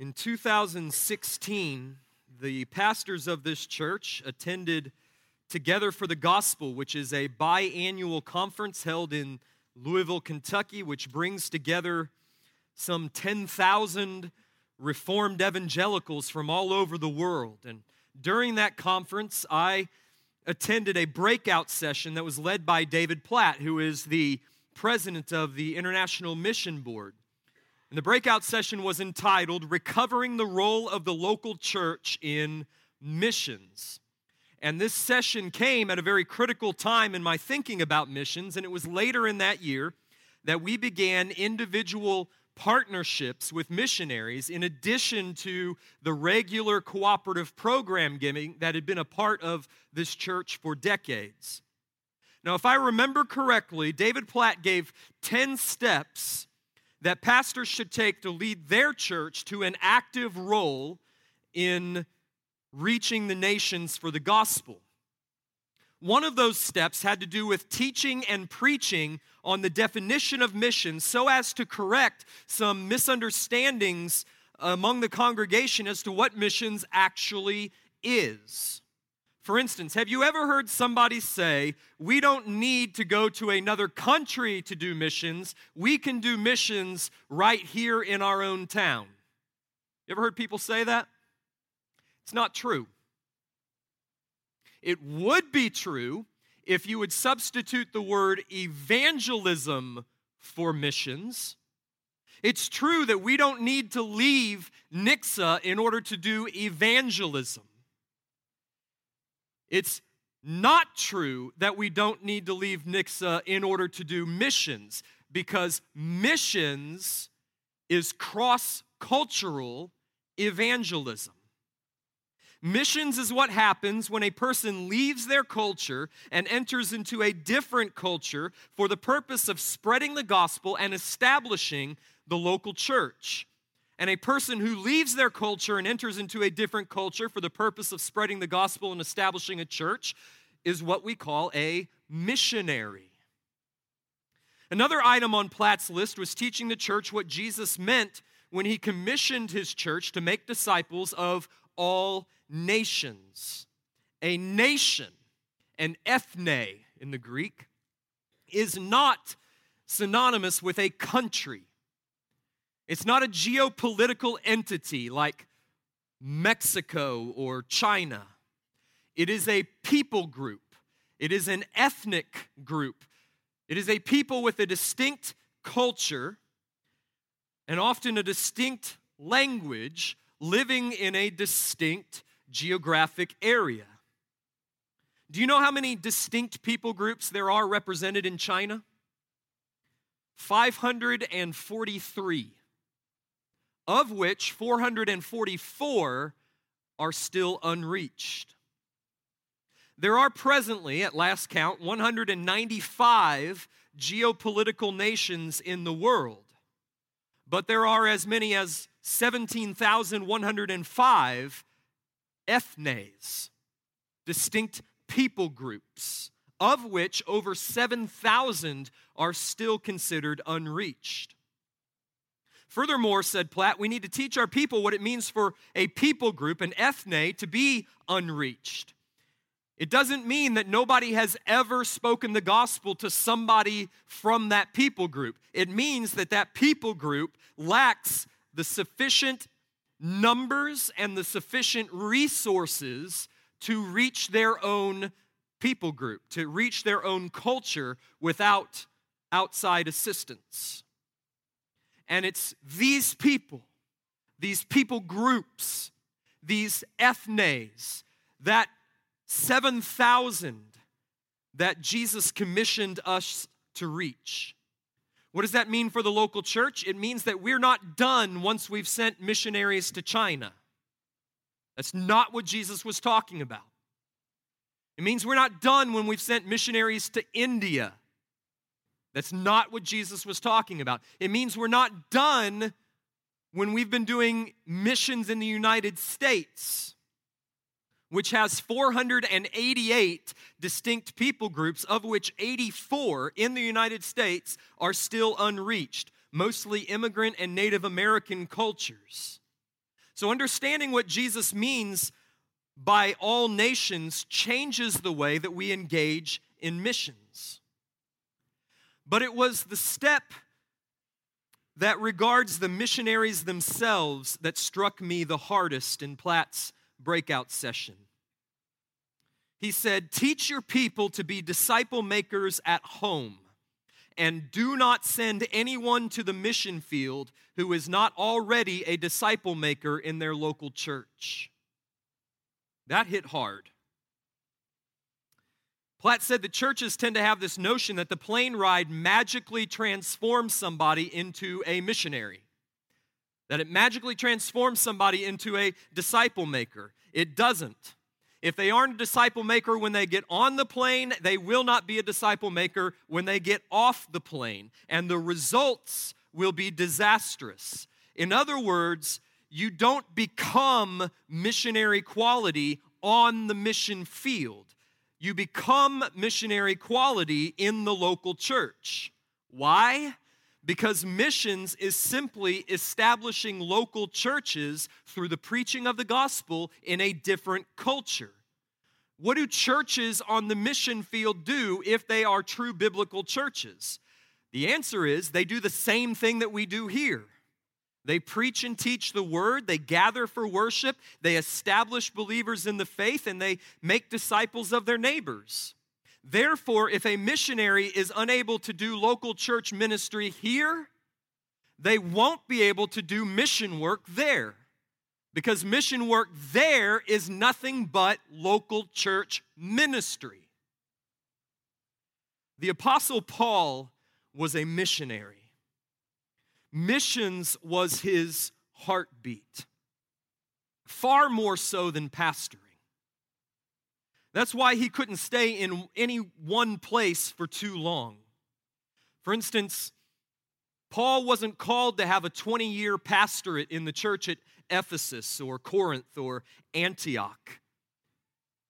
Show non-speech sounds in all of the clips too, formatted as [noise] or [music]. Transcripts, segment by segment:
In 2016, the pastors of this church attended Together for the Gospel, which is a biannual conference held in Louisville, Kentucky, which brings together some 10,000 Reformed evangelicals from all over the world. And during that conference, I attended a breakout session that was led by David Platt, who is the president of the International Mission Board. And the breakout session was entitled Recovering the Role of the Local Church in Missions. And this session came at a very critical time in my thinking about missions, and it was later in that year that we began individual partnerships with missionaries in addition to the regular cooperative program giving that had been a part of this church for decades. Now, if I remember correctly, David Platt gave 10 steps that pastors should take to lead their church to an active role in reaching the nations for the gospel. One of those steps had to do with teaching and preaching on the definition of missions so as to correct some misunderstandings among the congregation as to what missions actually is. For instance, have you ever heard somebody say, We don't need to go to another country to do missions, we can do missions right here in our own town? You ever heard people say that? It's not true. It would be true if you would substitute the word evangelism for missions. It's true that we don't need to leave Nixa in order to do evangelism. It's not true that we don't need to leave Nixa in order to do missions because missions is cross cultural evangelism. Missions is what happens when a person leaves their culture and enters into a different culture for the purpose of spreading the gospel and establishing the local church. And a person who leaves their culture and enters into a different culture for the purpose of spreading the gospel and establishing a church is what we call a missionary. Another item on Platt's list was teaching the church what Jesus meant when he commissioned his church to make disciples of all nations. A nation, an ethne in the Greek, is not synonymous with a country. It's not a geopolitical entity like Mexico or China. It is a people group, it is an ethnic group. It is a people with a distinct culture and often a distinct language living in a distinct geographic area. Do you know how many distinct people groups there are represented in China? 543 of which 444 are still unreached. There are presently, at last count, 195 geopolitical nations in the world, but there are as many as 17,105 ethnes, distinct people groups, of which over 7,000 are still considered unreached. Furthermore, said Platt, we need to teach our people what it means for a people group, an ethne, to be unreached. It doesn't mean that nobody has ever spoken the gospel to somebody from that people group. It means that that people group lacks the sufficient numbers and the sufficient resources to reach their own people group, to reach their own culture without outside assistance. And it's these people, these people groups, these ethnes, that 7,000 that Jesus commissioned us to reach. What does that mean for the local church? It means that we're not done once we've sent missionaries to China. That's not what Jesus was talking about. It means we're not done when we've sent missionaries to India. That's not what Jesus was talking about. It means we're not done when we've been doing missions in the United States, which has 488 distinct people groups, of which 84 in the United States are still unreached, mostly immigrant and Native American cultures. So, understanding what Jesus means by all nations changes the way that we engage in missions. But it was the step that regards the missionaries themselves that struck me the hardest in Platt's breakout session. He said, Teach your people to be disciple makers at home, and do not send anyone to the mission field who is not already a disciple maker in their local church. That hit hard. Platt said the churches tend to have this notion that the plane ride magically transforms somebody into a missionary, that it magically transforms somebody into a disciple maker. It doesn't. If they aren't a disciple maker when they get on the plane, they will not be a disciple maker when they get off the plane. And the results will be disastrous. In other words, you don't become missionary quality on the mission field you become missionary quality in the local church. Why? Because missions is simply establishing local churches through the preaching of the gospel in a different culture. What do churches on the mission field do if they are true biblical churches? The answer is they do the same thing that we do here. They preach and teach the word, they gather for worship, they establish believers in the faith, and they make disciples of their neighbors. Therefore, if a missionary is unable to do local church ministry here, they won't be able to do mission work there. Because mission work there is nothing but local church ministry. The Apostle Paul was a missionary. Missions was his heartbeat, far more so than pastoring. That's why he couldn't stay in any one place for too long. For instance, Paul wasn't called to have a 20 year pastorate in the church at Ephesus or Corinth or Antioch.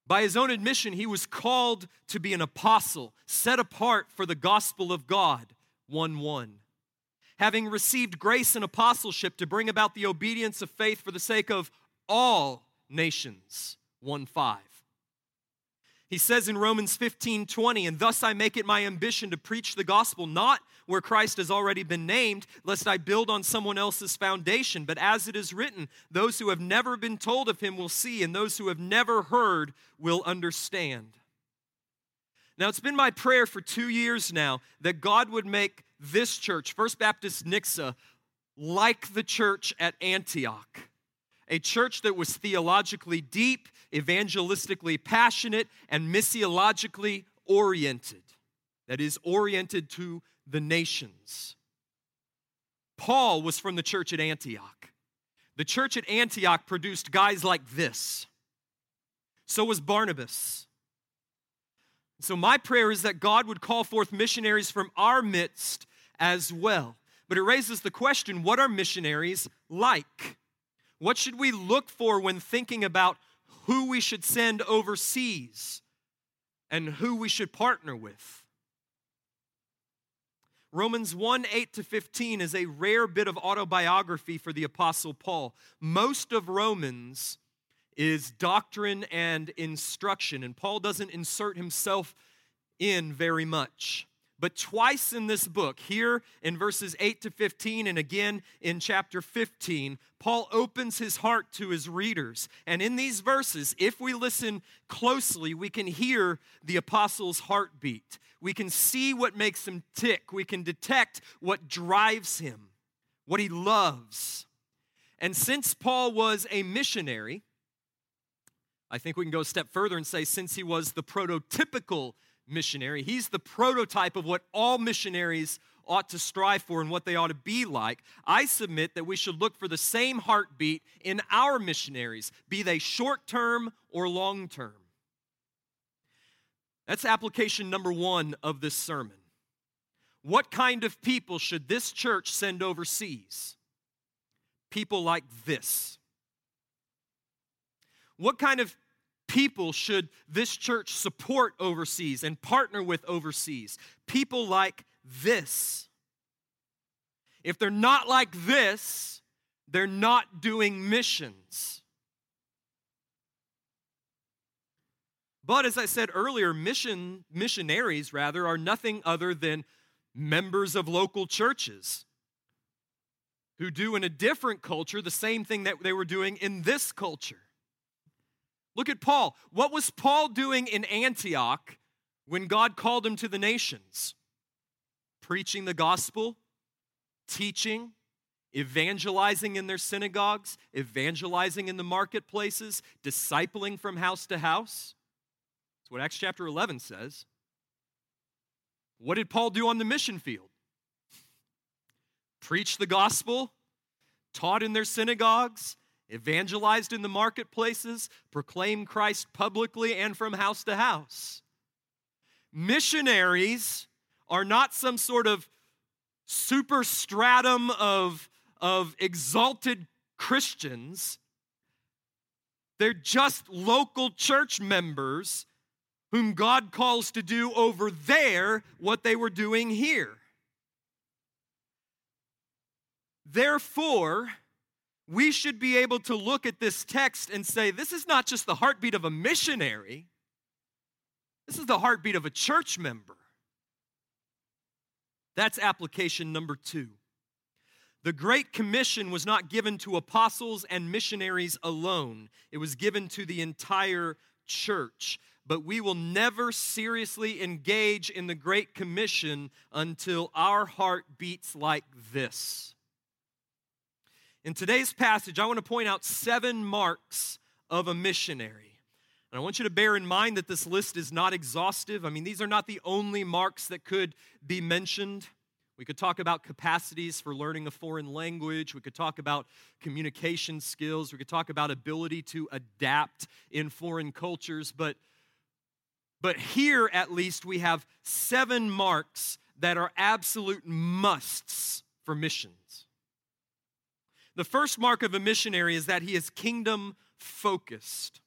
By his own admission, he was called to be an apostle, set apart for the gospel of God. 1 1 having received grace and apostleship to bring about the obedience of faith for the sake of all nations. 1 5. He says in Romans 15 20, and thus I make it my ambition to preach the gospel, not where Christ has already been named, lest I build on someone else's foundation. But as it is written, those who have never been told of him will see, and those who have never heard will understand. Now, it's been my prayer for two years now that God would make this church, First Baptist Nixa, like the church at Antioch, a church that was theologically deep, evangelistically passionate, and missiologically oriented, that is, oriented to the nations. Paul was from the church at Antioch. The church at Antioch produced guys like this. So was Barnabas. So, my prayer is that God would call forth missionaries from our midst as well. But it raises the question what are missionaries like? What should we look for when thinking about who we should send overseas and who we should partner with? Romans 1 8 to 15 is a rare bit of autobiography for the Apostle Paul. Most of Romans is doctrine and instruction, and Paul doesn't insert himself in very much. But twice in this book, here in verses 8 to 15, and again in chapter 15, Paul opens his heart to his readers. And in these verses, if we listen closely, we can hear the apostle's heartbeat. We can see what makes him tick. We can detect what drives him, what he loves. And since Paul was a missionary, I think we can go a step further and say, since he was the prototypical missionary, he's the prototype of what all missionaries ought to strive for and what they ought to be like. I submit that we should look for the same heartbeat in our missionaries, be they short term or long term. That's application number one of this sermon. What kind of people should this church send overseas? People like this. What kind of people should this church support overseas and partner with overseas? People like this. If they're not like this, they're not doing missions. But as I said earlier, mission missionaries rather are nothing other than members of local churches who do in a different culture the same thing that they were doing in this culture. Look at Paul. What was Paul doing in Antioch when God called him to the nations? Preaching the gospel, teaching, evangelizing in their synagogues, evangelizing in the marketplaces, discipling from house to house. That's what Acts chapter 11 says. What did Paul do on the mission field? Preach the gospel, taught in their synagogues, evangelized in the marketplaces, proclaimed Christ publicly and from house to house. Missionaries are not some sort of super stratum of, of exalted Christians. They're just local church members whom God calls to do over there what they were doing here. Therefore, we should be able to look at this text and say, this is not just the heartbeat of a missionary, this is the heartbeat of a church member. That's application number two. The Great Commission was not given to apostles and missionaries alone, it was given to the entire church. But we will never seriously engage in the Great Commission until our heart beats like this. In today's passage, I want to point out seven marks of a missionary. And I want you to bear in mind that this list is not exhaustive. I mean, these are not the only marks that could be mentioned. We could talk about capacities for learning a foreign language. We could talk about communication skills. We could talk about ability to adapt in foreign cultures. But, but here, at least, we have seven marks that are absolute musts for missions. The first mark of a missionary is that he is kingdom focused.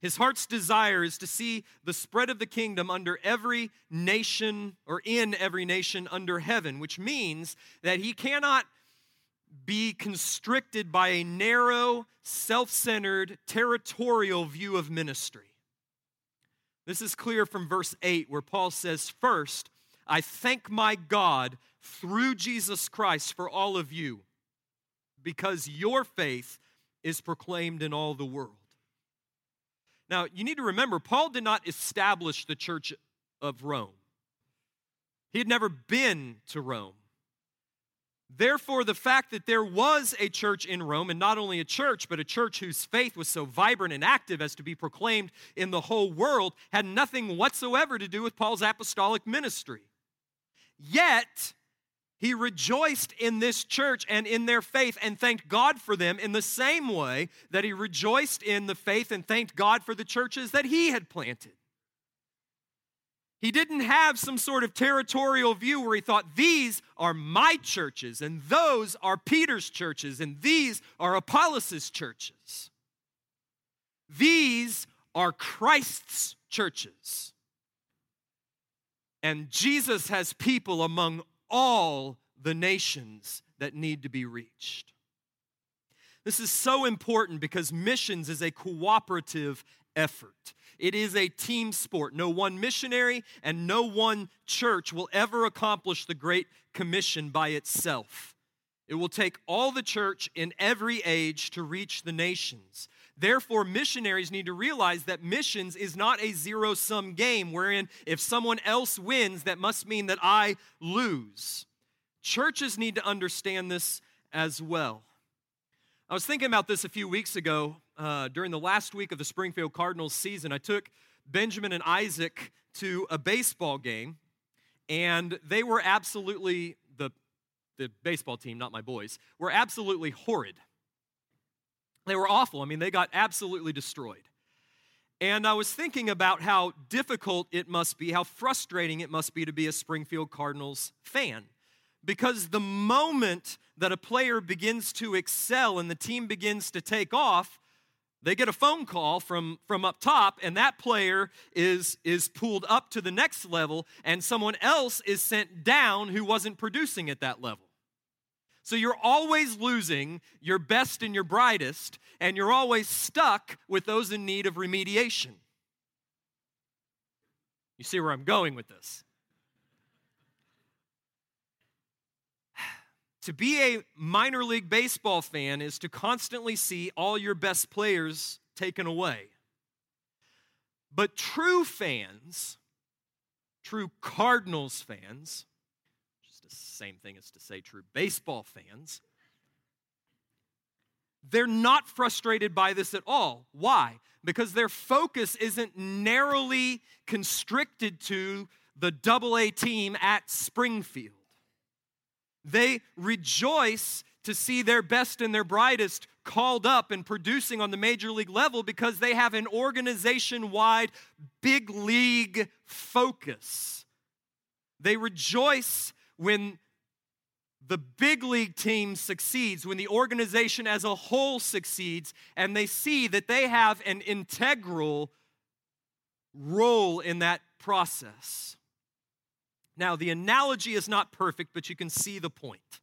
His heart's desire is to see the spread of the kingdom under every nation or in every nation under heaven, which means that he cannot be constricted by a narrow, self centered, territorial view of ministry. This is clear from verse 8, where Paul says, First, I thank my God through Jesus Christ for all of you because your faith is proclaimed in all the world. Now, you need to remember, Paul did not establish the church of Rome, he had never been to Rome. Therefore, the fact that there was a church in Rome, and not only a church, but a church whose faith was so vibrant and active as to be proclaimed in the whole world, had nothing whatsoever to do with Paul's apostolic ministry. Yet, he rejoiced in this church and in their faith and thanked God for them in the same way that he rejoiced in the faith and thanked God for the churches that he had planted. He didn't have some sort of territorial view where he thought, these are my churches, and those are Peter's churches, and these are Apollos' churches. These are Christ's churches. And Jesus has people among all the nations that need to be reached. This is so important because missions is a cooperative effort. It is a team sport. No one missionary and no one church will ever accomplish the Great Commission by itself. It will take all the church in every age to reach the nations. Therefore, missionaries need to realize that missions is not a zero sum game wherein if someone else wins, that must mean that I lose. Churches need to understand this as well. I was thinking about this a few weeks ago uh, during the last week of the Springfield Cardinals season. I took Benjamin and Isaac to a baseball game, and they were absolutely, the, baseball team, not my boys, were absolutely horrid. They were awful. I mean, they got absolutely destroyed. And I was thinking about how difficult it must be, how frustrating it must be to be a Springfield Cardinals fan. Because the moment that a player begins to excel and the team begins to take off, they get a phone call from, from up top, and that player is, is pulled up to the next level, and someone else is sent down who wasn't producing at that level. So you're always losing your best and your brightest, and you're always stuck with those in need of remediation. You see where I'm going with this? [sighs] To be a minor league baseball fan is to constantly see all your best players taken away. But true fans, true Cardinals fans, same thing as to say true baseball fans, they're not frustrated by this at all. Why? Because their focus isn't narrowly constricted to the double A team at Springfield. They rejoice to see their best and their brightest called up and producing on the major league level because they have an organization wide, big league focus. They rejoice when the big league team succeeds, when the organization as a whole succeeds, and they see that they have an integral role in that process. Now, the analogy is not perfect, but you can see the point.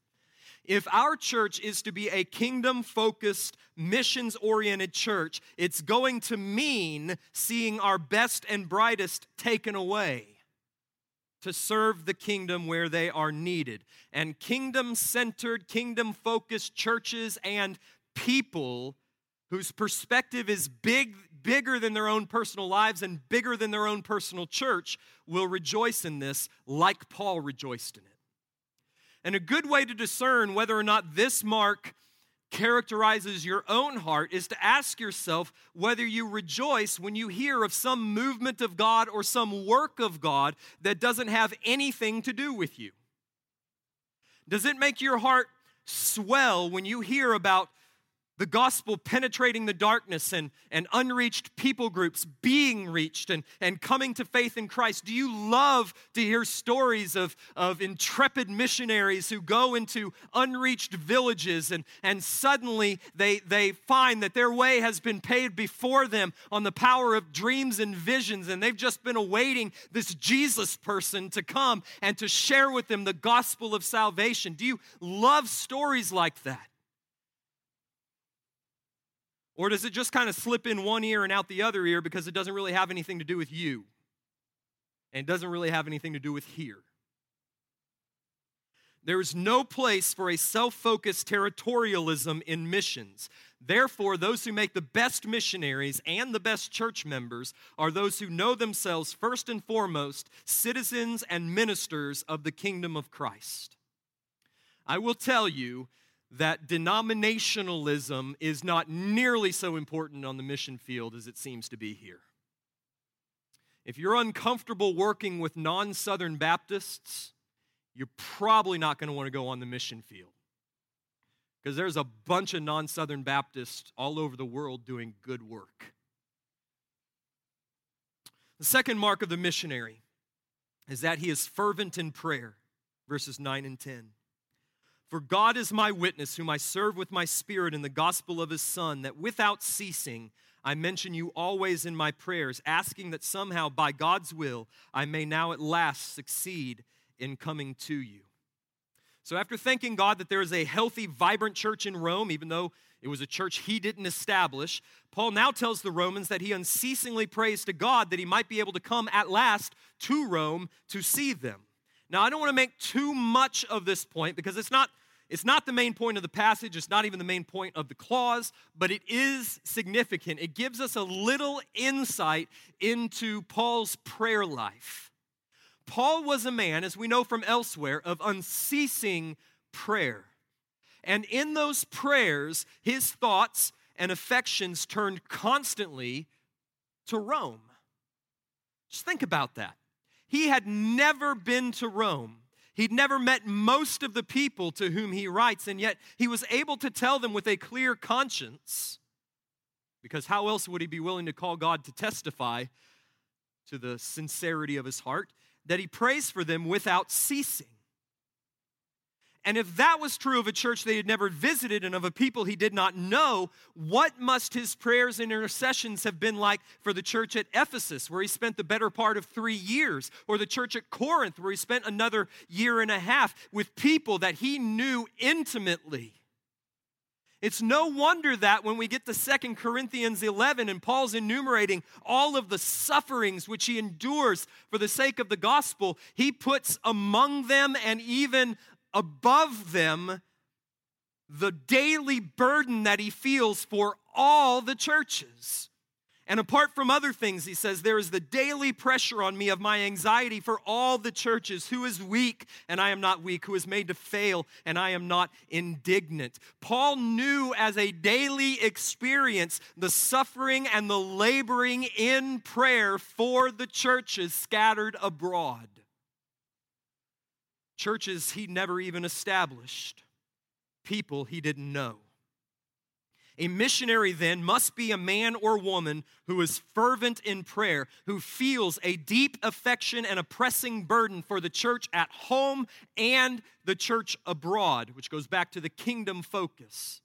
If our church is to be a kingdom focused, missions oriented church, it's going to mean seeing our best and brightest taken away to serve the kingdom where they are needed. And kingdom centered, kingdom focused churches and people whose perspective is big bigger than their own personal lives and bigger than their own personal church will rejoice in this like Paul rejoiced in it. And a good way to discern whether or not this mark characterizes your own heart is to ask yourself whether you rejoice when you hear of some movement of God or some work of God that doesn't have anything to do with you. Does it make your heart swell when you hear about the gospel penetrating the darkness and, and unreached people groups being reached and, and coming to faith in Christ? Do you love to hear stories of, of intrepid missionaries who go into unreached villages and, and suddenly they, they find that their way has been paved before them on the power of dreams and visions, and they've just been awaiting this Jesus person to come and to share with them the gospel of salvation? Do you love stories like that? Or does it just kind of slip in one ear and out the other ear because it doesn't really have anything to do with you? And it doesn't really have anything to do with here. There is no place for a self focused territorialism in missions. Therefore, those who make the best missionaries and the best church members are those who know themselves first and foremost citizens and ministers of the kingdom of Christ. I will tell you that denominationalism is not nearly so important on the mission field as it seems to be here. If you're uncomfortable working with non Southern Baptists, you're probably not going to want to go on the mission field. Because there's a bunch of non Southern Baptists all over the world doing good work. The second mark of the missionary is that he is fervent in prayer, verses 9 and 10. For God is my witness, whom I serve with my spirit in the gospel of his Son, that without ceasing I mention you always in my prayers, asking that somehow by God's will I may now at last succeed in coming to you. So, after thanking God that there is a healthy, vibrant church in Rome, even though it was a church he didn't establish, Paul now tells the Romans that he unceasingly prays to God that he might be able to come at last to Rome to see them. Now, I don't want to make too much of this point because it's not, it's not the main point of the passage, it's not even the main point of the clause, but it is significant. It gives us a little insight into Paul's prayer life. Paul was a man, as we know from elsewhere, of unceasing prayer. And in those prayers, his thoughts and affections turned constantly to Rome. Just think about that. He had never been to Rome. He'd never met most of the people to whom he writes, and yet he was able to tell them with a clear conscience, because how else would he be willing to call God to testify to the sincerity of his heart, that he prays for them without ceasing. And if that was true of a church they had never visited and of a people he did not know, what must his prayers and intercessions have been like for the church at Ephesus, where he spent the better part of three years, or the church at Corinth, where he spent another year and a half with people that he knew intimately? It's no wonder that when we get to Second Corinthians 11 and Paul's enumerating all of the sufferings which he endures for the sake of the gospel, he puts among them and even above them the daily burden that he feels for all the churches. And apart from other things, he says, there is the daily pressure on me of my anxiety for all the churches. Who is weak and I am not weak? Who is made to fail and I am not indignant? Paul knew as a daily experience the suffering and the laboring in prayer for the churches scattered abroad churches he never even established, people he didn't know. A missionary then must be a man or woman who is fervent in prayer, who feels a deep affection and a pressing burden for the church at home and the church abroad, which goes back to the kingdom focus.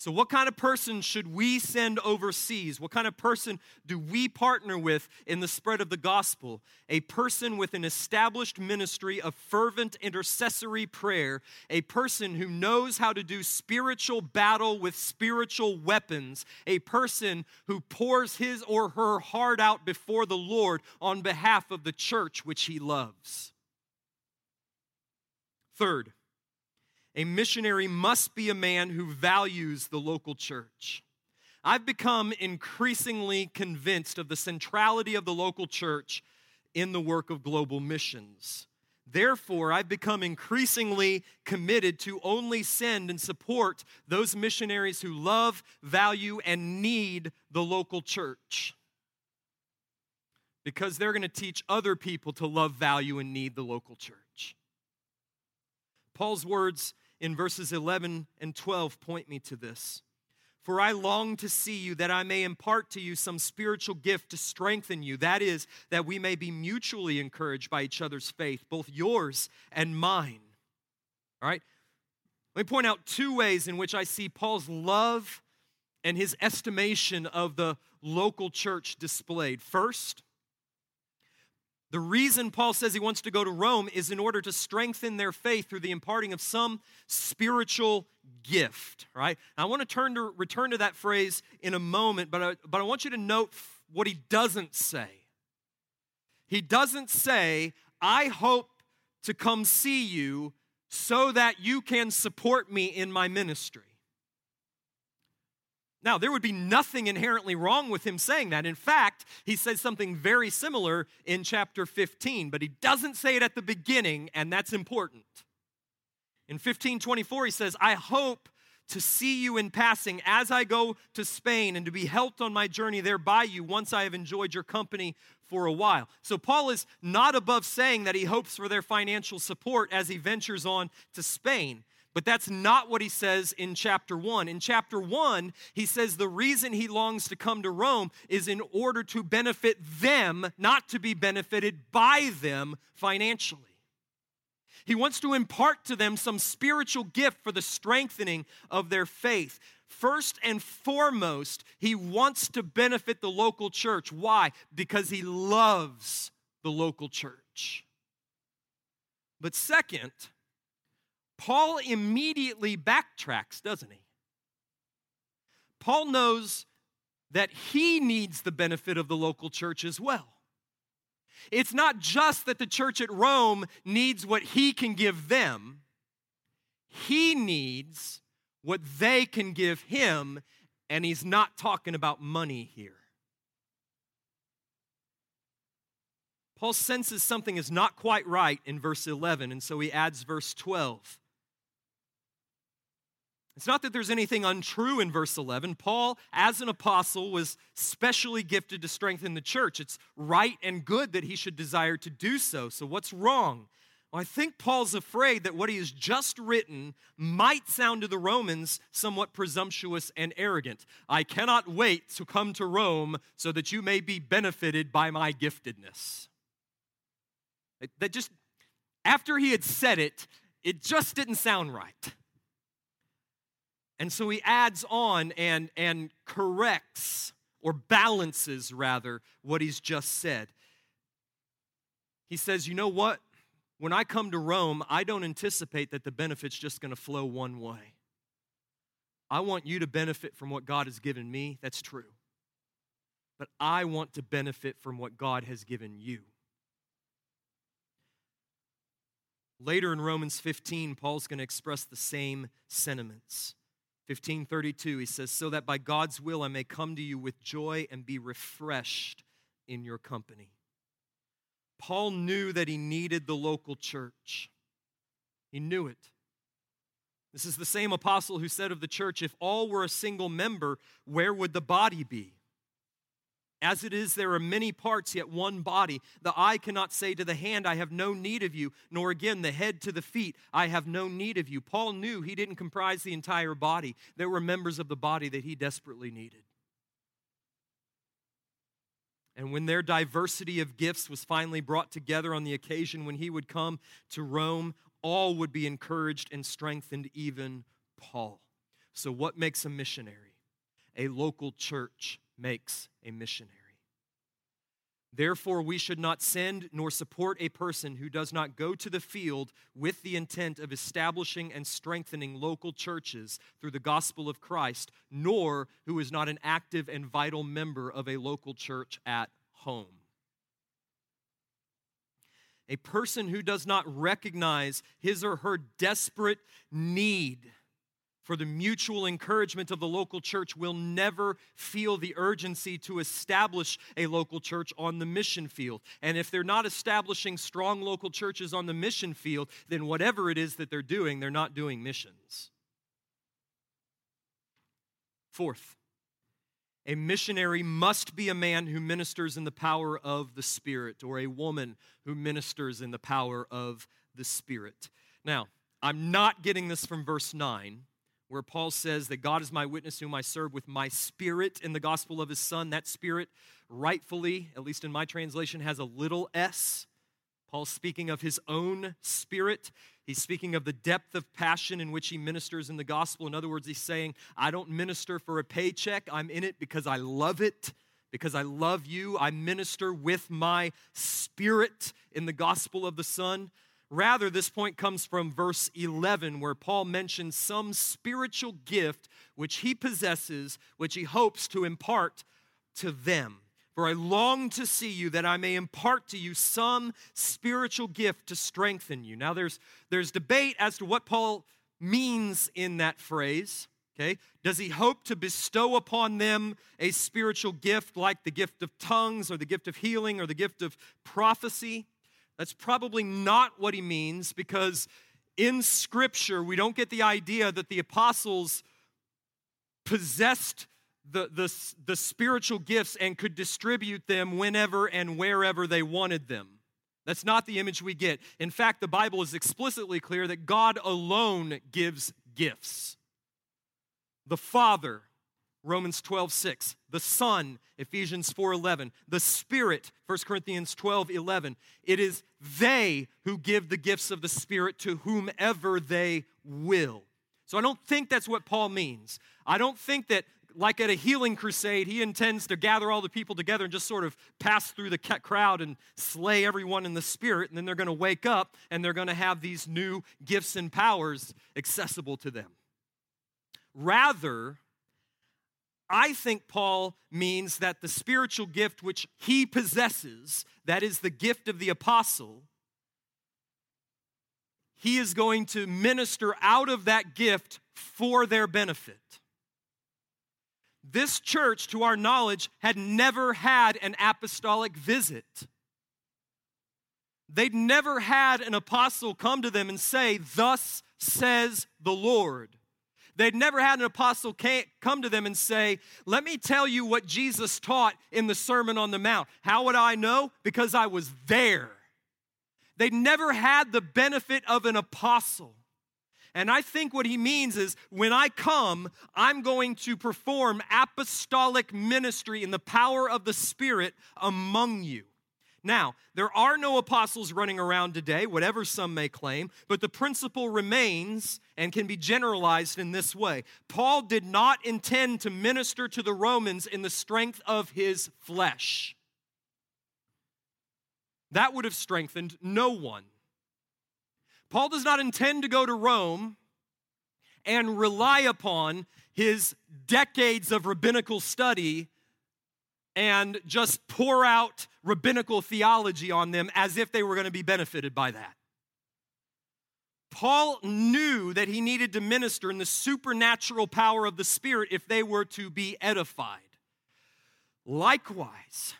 So, what kind of person should we send overseas? What kind of person do we partner with in the spread of the gospel? A person with an established ministry of fervent intercessory prayer, a person who knows how to do spiritual battle with spiritual weapons, a person who pours his or her heart out before the Lord on behalf of the church which he loves. Third, a missionary must be a man who values the local church. I've become increasingly convinced of the centrality of the local church in the work of global missions. Therefore, I've become increasingly committed to only send and support those missionaries who love, value, and need the local church. Because they're going to teach other people to love, value, and need the local church. Paul's words in verses 11 and 12 point me to this. For I long to see you that I may impart to you some spiritual gift to strengthen you. That is, that we may be mutually encouraged by each other's faith, both yours and mine. All right? Let me point out two ways in which I see Paul's love and his estimation of the local church displayed. First, the reason Paul says he wants to go to Rome is in order to strengthen their faith through the imparting of some spiritual gift, right? I want to turn to return to that phrase in a moment, but I, but I want you to note what he doesn't say. He doesn't say, "I hope to come see you so that you can support me in my ministry." Now, there would be nothing inherently wrong with him saying that. In fact, he says something very similar in chapter 15, but he doesn't say it at the beginning, and that's important. In 1524, he says, I hope to see you in passing as I go to Spain and to be helped on my journey there by you once I have enjoyed your company for a while. So, Paul is not above saying that he hopes for their financial support as he ventures on to Spain. But that's not what he says in chapter 1. In chapter 1, he says the reason he longs to come to Rome is in order to benefit them, not to be benefited by them financially. He wants to impart to them some spiritual gift for the strengthening of their faith. First and foremost, he wants to benefit the local church. Why? Because he loves the local church. But second, Paul immediately backtracks, doesn't he? Paul knows that he needs the benefit of the local church as well. It's not just that the church at Rome needs what he can give them, he needs what they can give him, and he's not talking about money here. Paul senses something is not quite right in verse 11, and so he adds verse 12. It's not that there's anything untrue in verse 11. Paul, as an apostle, was specially gifted to strengthen the church. It's right and good that he should desire to do so. So, what's wrong? Well, I think Paul's afraid that what he has just written might sound to the Romans somewhat presumptuous and arrogant. I cannot wait to come to Rome so that you may be benefited by my giftedness. That just, after he had said it, it just didn't sound right. And so he adds on and, and corrects or balances rather what he's just said. He says, You know what? When I come to Rome, I don't anticipate that the benefit's just going to flow one way. I want you to benefit from what God has given me. That's true. But I want to benefit from what God has given you. Later in Romans 15, Paul's going to express the same sentiments. 1532, he says, So that by God's will I may come to you with joy and be refreshed in your company. Paul knew that he needed the local church. He knew it. This is the same apostle who said of the church, If all were a single member, where would the body be? As it is, there are many parts, yet one body. The eye cannot say to the hand, I have no need of you, nor again the head to the feet, I have no need of you. Paul knew he didn't comprise the entire body. There were members of the body that he desperately needed. And when their diversity of gifts was finally brought together on the occasion when he would come to Rome, all would be encouraged and strengthened, even Paul. So, what makes a missionary? A local church makes a missionary. Therefore, we should not send nor support a person who does not go to the field with the intent of establishing and strengthening local churches through the gospel of Christ, nor who is not an active and vital member of a local church at home. A person who does not recognize his or her desperate need for the mutual encouragement of the local church will never feel the urgency to establish a local church on the mission field. And if they're not establishing strong local churches on the mission field, then whatever it is that they're doing, they're not doing missions. Fourth, a missionary must be a man who ministers in the power of the Spirit, or a woman who ministers in the power of the Spirit. Now, I'm not getting this from verse 9 where Paul says that God is my witness, whom I serve with my spirit in the gospel of his Son. That spirit, rightfully, at least in my translation, has a little s. Paul's speaking of his own spirit. He's speaking of the depth of passion in which he ministers in the gospel. In other words, he's saying, I don't minister for a paycheck. I'm in it because I love it, because I love you. I minister with my spirit in the gospel of the Son. Rather, this point comes from verse 11, where Paul mentions some spiritual gift which he possesses, which he hopes to impart to them. For I long to see you that I may impart to you some spiritual gift to strengthen you. Now, there's, there's debate as to what Paul means in that phrase. Okay? Does he hope to bestow upon them a spiritual gift like the gift of tongues or the gift of healing or the gift of prophecy? That's probably not what he means because in Scripture, we don't get the idea that the apostles possessed the, the, the spiritual gifts and could distribute them whenever and wherever they wanted them. That's not the image we get. In fact, the Bible is explicitly clear that God alone gives gifts. The Father Romans 12, 6. The Son, Ephesians 4, 11. The Spirit, 1 Corinthians 12, 11. It is they who give the gifts of the Spirit to whomever they will. So I don't think that's what Paul means. I don't think that, like at a healing crusade, he intends to gather all the people together and just sort of pass through the crowd and slay everyone in the Spirit, and then they're going to wake up and they're going to have these new gifts and powers accessible to them. Rather, I think Paul means that the spiritual gift which he possesses, that is the gift of the apostle, he is going to minister out of that gift for their benefit. This church, to our knowledge, had never had an apostolic visit. They'd never had an apostle come to them and say, Thus says the Lord. They'd never had an apostle come to them and say, Let me tell you what Jesus taught in the Sermon on the Mount. How would I know? Because I was there. They'd never had the benefit of an apostle. And I think what he means is when I come, I'm going to perform apostolic ministry in the power of the Spirit among you. Now, there are no apostles running around today, whatever some may claim, but the principle remains and can be generalized in this way Paul did not intend to minister to the Romans in the strength of his flesh. That would have strengthened no one. Paul does not intend to go to Rome and rely upon his decades of rabbinical study and just pour out rabbinical theology on them as if they were going to be benefited by that. Paul knew that he needed to minister in the supernatural power of the Spirit if they were to be edified. Likewise,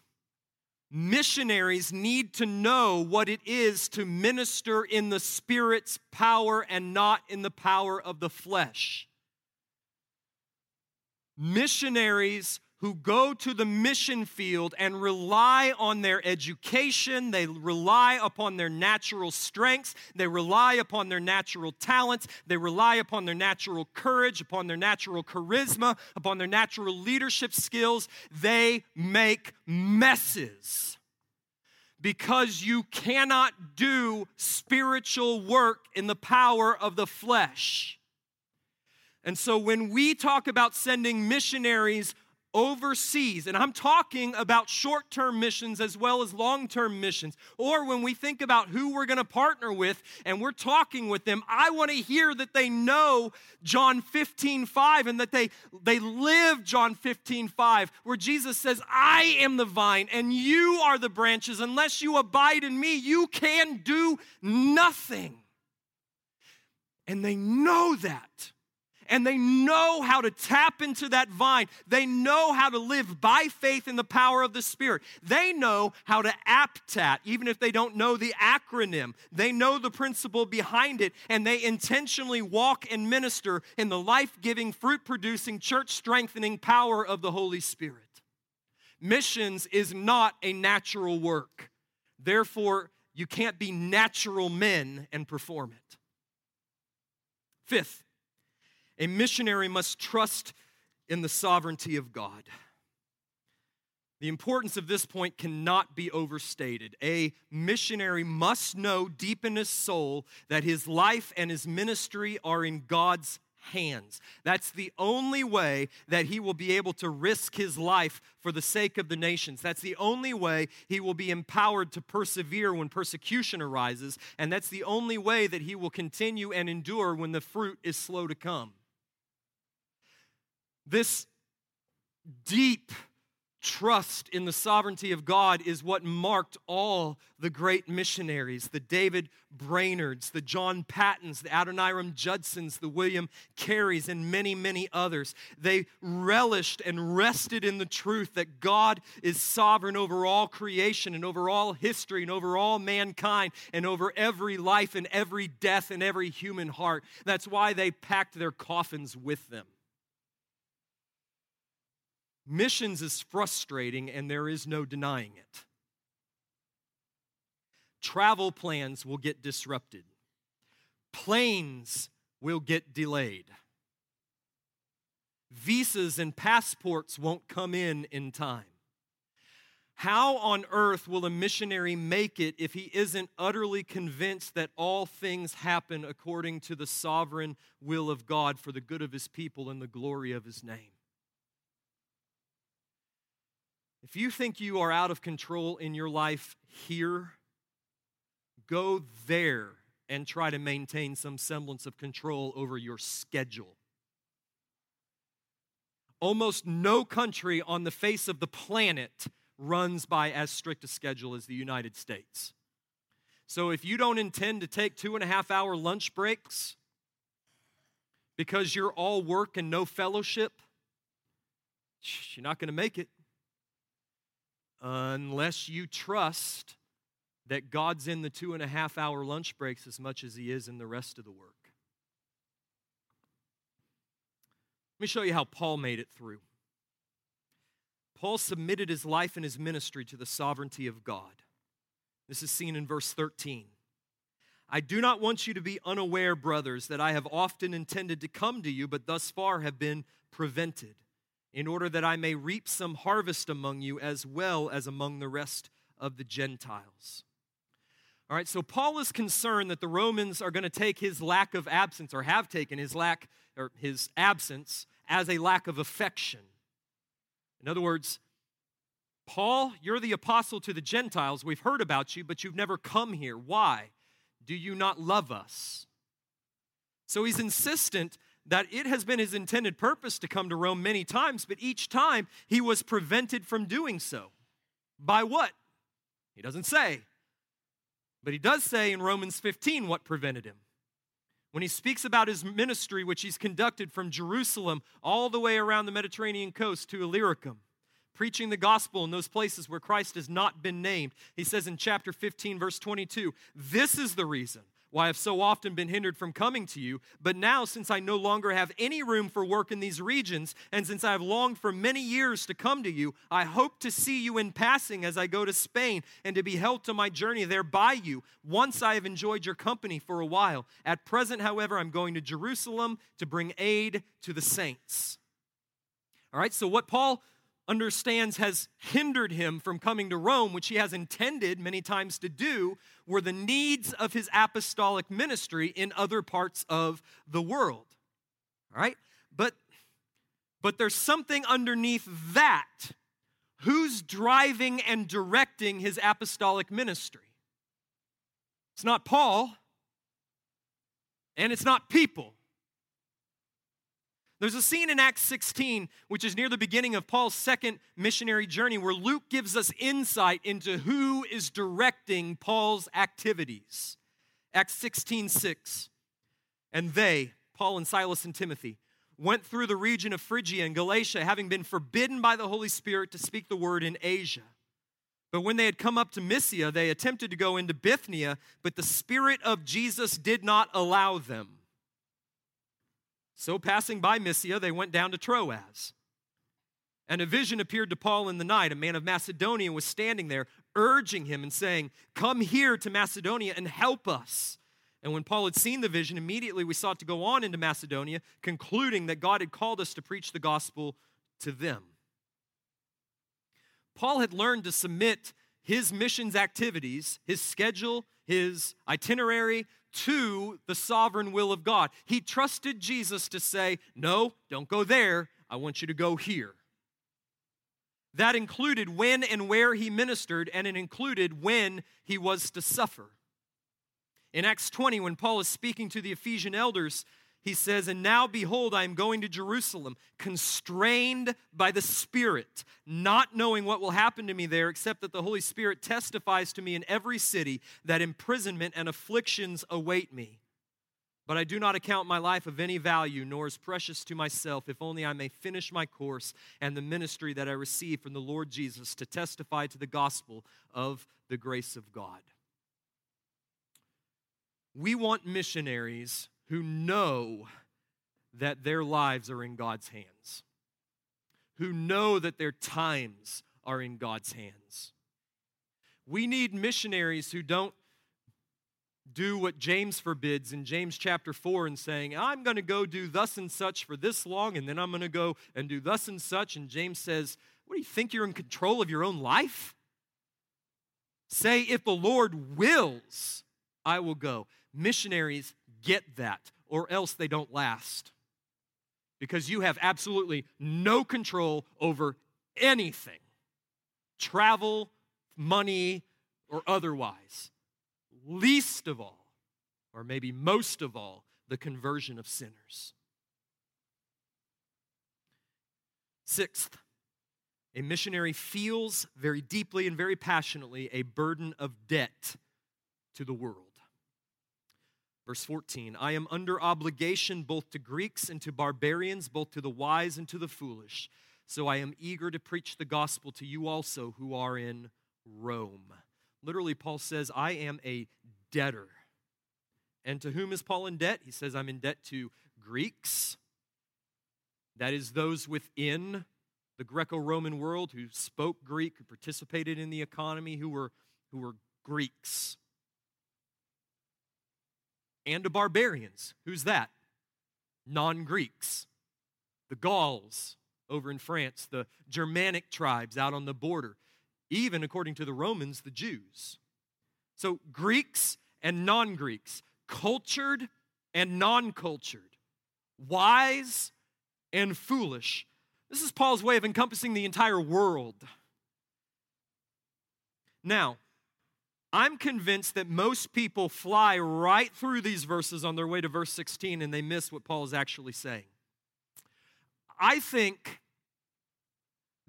missionaries need to know what it is to minister in the Spirit's power and not in the power of the flesh. Missionaries who go to the mission field and rely on their education, they rely upon their natural strengths, they rely upon their natural talents, they rely upon their natural courage, upon their natural charisma, upon their natural leadership skills, they make messes. Because you cannot do spiritual work in the power of the flesh. And so when we talk about sending missionaries overseas, and I'm talking about short term missions as well as long term missions, or when we think about who we're going to partner with and we're talking with them, I want to hear that they know John 15 5 and that they, they live John 15 5, where Jesus says, I am the vine and you are the branches. Unless you abide in me, you can do nothing. And they know that and they know how to tap into that vine. They know how to live by faith in the power of the Spirit. They know how to APTAT, even if they don't know the acronym. They know the principle behind it, and they intentionally walk and minister in the life giving, fruit producing, church strengthening power of the Holy Spirit. Missions is not a natural work. Therefore, you can't be natural men and perform it. Fifth, a missionary must trust in the sovereignty of God. The importance of this point cannot be overstated. A missionary must know deep in his soul that his life and his ministry are in God's hands. That's the only way that he will be able to risk his life for the sake of the nations. That's the only way he will be empowered to persevere when persecution arises. And that's the only way that he will continue and endure when the fruit is slow to come. This deep trust in the sovereignty of God is what marked all the great missionaries the David Brainerds, the John Patons, the Adoniram Judsons, the William Careys, and many, many others. They relished and rested in the truth that God is sovereign over all creation and over all history and over all mankind and over every life and every death and every human heart. That's why they packed their coffins with them. Missions is frustrating and there is no denying it. Travel plans will get disrupted, planes will get delayed, visas and passports won't come in in time. How on earth will a missionary make it if he isn't utterly convinced that all things happen according to the sovereign will of God for the good of his people and the glory of his name? If you think you are out of control in your life here, go there and try to maintain some semblance of control over your schedule. Almost no country on the face of the planet runs by as strict a schedule as the United States. So if you don't intend to take two and a half hour lunch breaks because you're all work and no fellowship, you're not going to make it unless you trust that God's in the two and a half hour lunch breaks as much as He is in the rest of the work. Let me show you how Paul made it through. Paul submitted his life and his ministry to the sovereignty of God. This is seen in verse 13. I do not want you to be unaware, brothers, that I have often intended to come to you, but thus far have been prevented in order that I may reap some harvest among you as well as among the rest of the Gentiles. All right, so Paul is concerned that the Romans are going to take his lack of absence, or have taken his lack or his absence, as a lack of affection. In other words, Paul, you're the apostle to the Gentiles. We've heard about you, but you've never come here. Why? Do you not love us? So he's insistent that it has been his intended purpose to come to Rome many times, but each time he was prevented from doing so. By what? He doesn't say. But he does say in Romans 15 what prevented him. When he speaks about his ministry, which he's conducted from Jerusalem all the way around the Mediterranean coast to Illyricum, preaching the gospel in those places where Christ has not been named, he says in chapter 15, verse 22, This is the reason why I've so often been hindered from coming to you. But now, since I no longer have any room for work in these regions, and since I have longed for many years to come to you, I hope to see you in passing as I go to Spain and to be helped to my journey there by you, once I have enjoyed your company for a while. At present, however, I'm going to Jerusalem to bring aid to the saints. All right, so what Paul understands has hindered him from coming to Rome, which he has intended many times to do, were the needs of his apostolic ministry in other parts of the world. All right? But but there's something underneath that. Who's driving and directing his apostolic ministry? It's not Paul, and it's not people. There's a scene in Acts 16, which is near the beginning of Paul's second missionary journey, where Luke gives us insight into who is directing Paul's activities. Acts 16 6. And they, Paul and Silas and Timothy, went through the region of Phrygia and Galatia, having been forbidden by the Holy Spirit to speak the word in Asia. But when they had come up to Mysia, they attempted to go into Bithynia, but the Spirit of Jesus did not allow them. So, passing by Mysia, they went down to Troas. And a vision appeared to Paul in the night. A man of Macedonia was standing there, urging him and saying, Come here to Macedonia and help us. And when Paul had seen the vision, immediately we sought to go on into Macedonia, concluding that God had called us to preach the gospel to them. Paul had learned to submit his missions activities, his schedule, his itinerary to the sovereign will of God. He trusted Jesus to say, No, don't go there. I want you to go here. That included when and where he ministered, and it included when he was to suffer. In Acts 20, when Paul is speaking to the Ephesian elders, he says, And now behold, I am going to Jerusalem, constrained by the Spirit, not knowing what will happen to me there, except that the Holy Spirit testifies to me in every city that imprisonment and afflictions await me. But I do not account my life of any value, nor as precious to myself, if only I may finish my course and the ministry that I receive from the Lord Jesus to testify to the gospel of the grace of God. We want missionaries who know that their lives are in God's hands, who know that their times are in God's hands. We need missionaries who don't do what James forbids in James chapter 4 and saying, I'm going to go do thus and such for this long, and then I'm going to go and do thus and such. And James says, What do you think you're in control of your own life? Say, if the Lord wills, I will go. Missionaries get that, or else they don't last. Because you have absolutely no control over anything travel, money, or otherwise. Least of all, or maybe most of all, the conversion of sinners. Sixth, a missionary feels very deeply and very passionately a burden of debt to the world. Verse 14 I am under obligation both to Greeks and to barbarians, both to the wise and to the foolish. So I am eager to preach the gospel to you also who are in Rome. Literally, Paul says, I am a debtor. And to whom is Paul in debt? He says, I'm in debt to Greeks. That is, those within the Greco Roman world who spoke Greek, who participated in the economy, who were, who were Greeks and to barbarians. Who's that? Non Greeks, the Gauls over in France, the Germanic tribes out on the border. even according to the Romans, the Jews. So, Greeks and non Greeks, cultured and non cultured, wise and foolish. This is Paul's way of encompassing the entire world. Now, I'm convinced that most people fly right through these verses on their way to verse 16 and they miss what Paul is actually saying. I think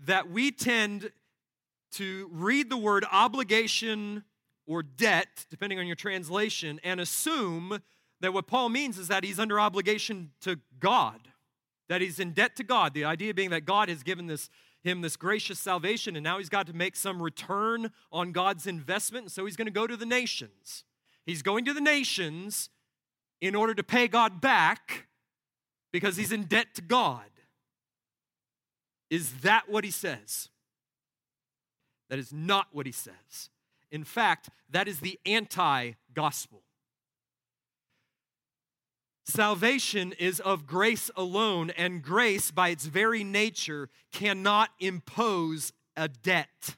that we tend to read the word obligation or debt, depending on your translation, and assume that what Paul means is that he's under obligation to God, that he's in debt to God. The idea being that God has given this him this gracious salvation, and now he's got to make some return on God's investment, and so he's going to go to the nations. He's going to the nations in order to pay God back because he's in debt to God. Is that what he says? That is not what he says. In fact, that is the anti gospel. Salvation is of grace alone, and grace, by its very nature, cannot impose a debt.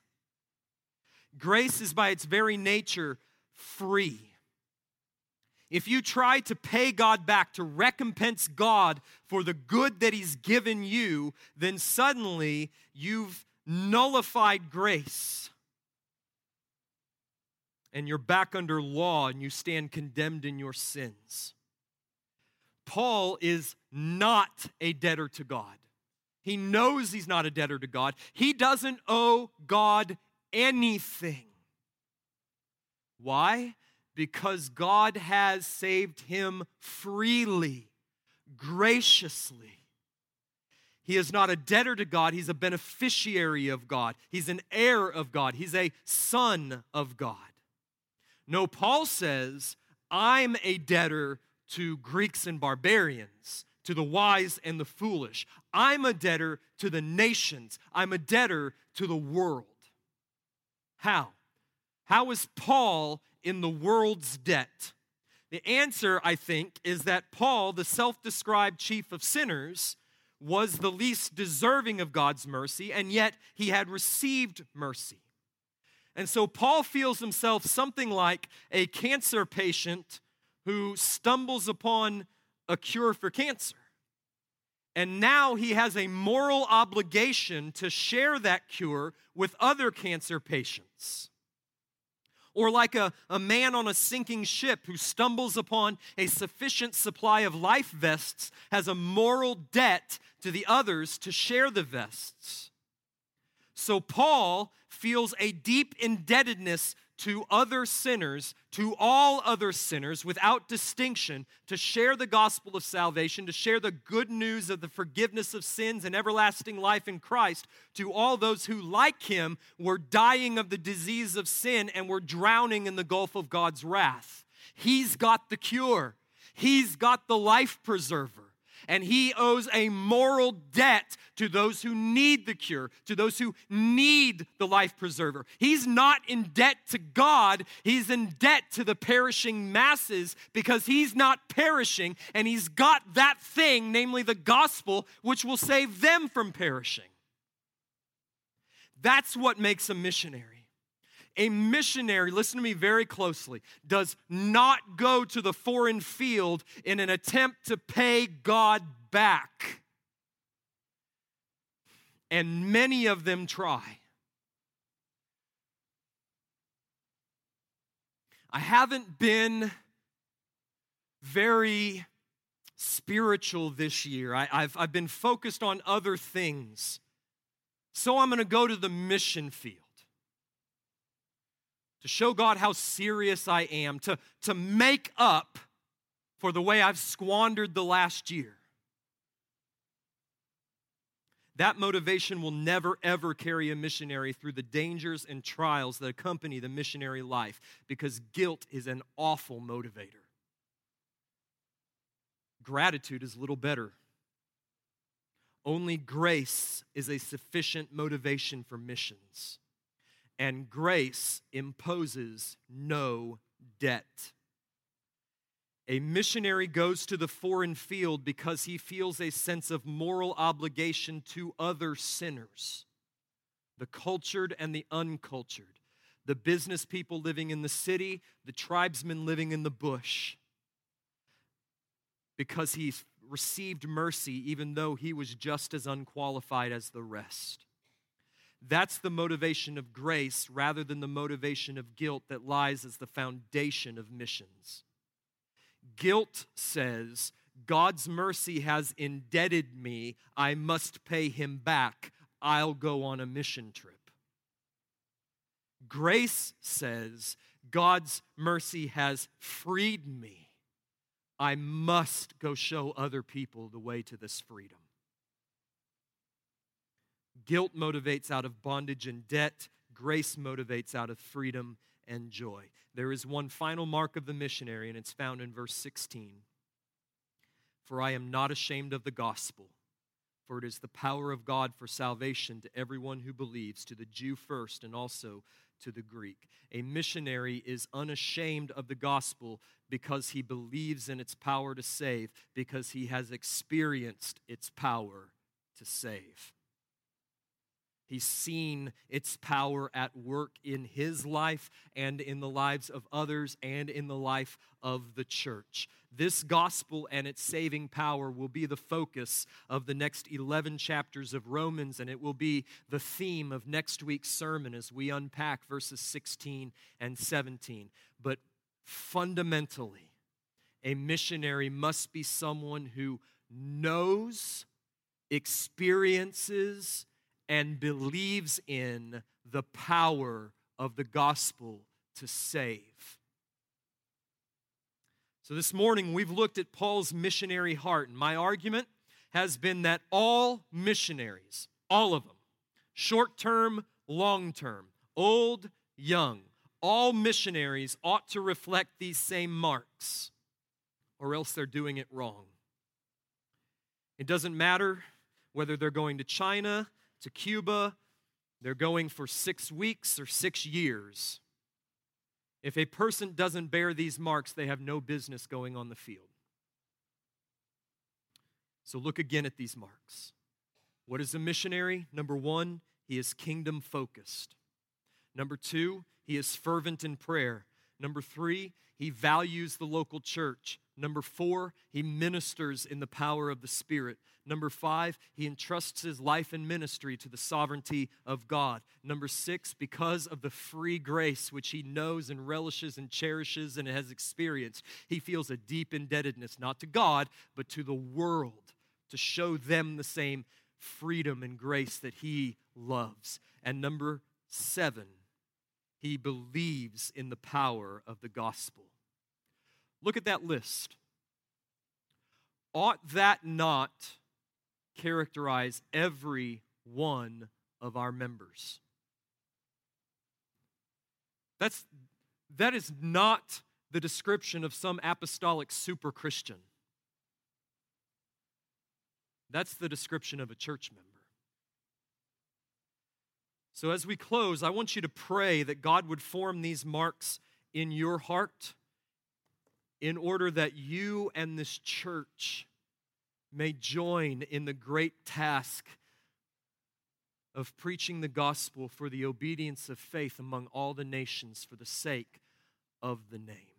Grace is, by its very nature, free. If you try to pay God back, to recompense God for the good that He's given you, then suddenly you've nullified grace. And you're back under law and you stand condemned in your sins. Paul is not a debtor to God. He knows he's not a debtor to God. He doesn't owe God anything. Why? Because God has saved him freely, graciously. He is not a debtor to God, he's a beneficiary of God. He's an heir of God, he's a son of God. No, Paul says, I'm a debtor to Greeks and barbarians, to the wise and the foolish. I'm a debtor to the nations. I'm a debtor to the world. How? How is Paul in the world's debt? The answer, I think, is that Paul, the self described chief of sinners, was the least deserving of God's mercy, and yet he had received mercy. And so Paul feels himself something like a cancer patient who stumbles upon a cure for cancer. And now he has a moral obligation to share that cure with other cancer patients. Or like a, a man on a sinking ship who stumbles upon a sufficient supply of life vests has a moral debt to the others to share the vests. So Paul feels a deep indebtedness to other sinners, to all other sinners without distinction, to share the gospel of salvation, to share the good news of the forgiveness of sins and everlasting life in Christ, to all those who, like him, were dying of the disease of sin and were drowning in the gulf of God's wrath. He's got the cure, He's got the life preserver and he owes a moral debt to those who need the cure, to those who need the life preserver. He's not in debt to God, he's in debt to the perishing masses because he's not perishing and he's got that thing, namely the gospel, which will save them from perishing. That's what makes a missionary. A missionary, listen to me very closely, does not go to the foreign field in an attempt to pay God back. And many of them try. I haven't been very spiritual this year. I, have I've been focused on other things. So I'm going to go to the mission field to show God how serious I am, to, to make up for the way I've squandered the last year. That motivation will never, ever carry a missionary through the dangers and trials that accompany the missionary life because guilt is an awful motivator. Gratitude is little better. Only grace is a sufficient motivation for missions and grace imposes no debt. A missionary goes to the foreign field because he feels a sense of moral obligation to other sinners. the cultured and the uncultured, the business people living in the city, the tribesmen living in the bush. Because he received mercy, even though he was just as unqualified as the rest. That's the motivation of grace rather than the motivation of guilt that lies as the foundation of missions. Guilt says, God's mercy has indebted me. I must pay him back. I'll go on a mission trip. Grace says, God's mercy has freed me. I must go show other people the way to this freedom. Guilt motivates out of bondage and debt, grace motivates out of freedom and joy. There is one final mark of the missionary, and it's found in verse 16. For I am not ashamed of the gospel, for it is the power of God for salvation to everyone who believes, to the Jew first and also to the Greek. A missionary is unashamed of the gospel because he believes in its power to save, because he has experienced its power to save. He's seen its power at work in his life and in the lives of others and in the life of the church. This gospel and its saving power will be the focus of the next 11 chapters of Romans, and it will be the theme of next week's sermon as we unpack verses 16 and 17. But fundamentally, a missionary must be someone who knows, experiences, and believes in the power of the gospel to save. So, this morning we've looked at Paul's missionary heart, and my argument has been that all missionaries, all of them, short term, long term, old, young, all missionaries ought to reflect these same marks, or else they're doing it wrong. It doesn't matter whether they're going to China, to Cuba. They're going for six weeks or six years. If a person doesn't bear these marks, they have no business going on the field. So look again at these marks. What is a missionary? Number one, he is kingdom focused. Number two, he is fervent in prayer. Number three, he values the local church. Number four, he ministers in the power of the Spirit. Number five, he entrusts his life and ministry to the sovereignty of God. Number six, because of the free grace which he knows and relishes and cherishes and has experienced, he feels a deep indebtedness, not to God, but to the world, to show them the same freedom and grace that he loves. And number seven, he believes in the power of the gospel. Look at that list. Ought that not characterize every one of our members? That's, that is not the description of some apostolic super Christian. That's the description of a church member. So, as we close, I want you to pray that God would form these marks in your heart in order that you and this church may join in the great task of preaching the gospel for the obedience of faith among all the nations for the sake of the name.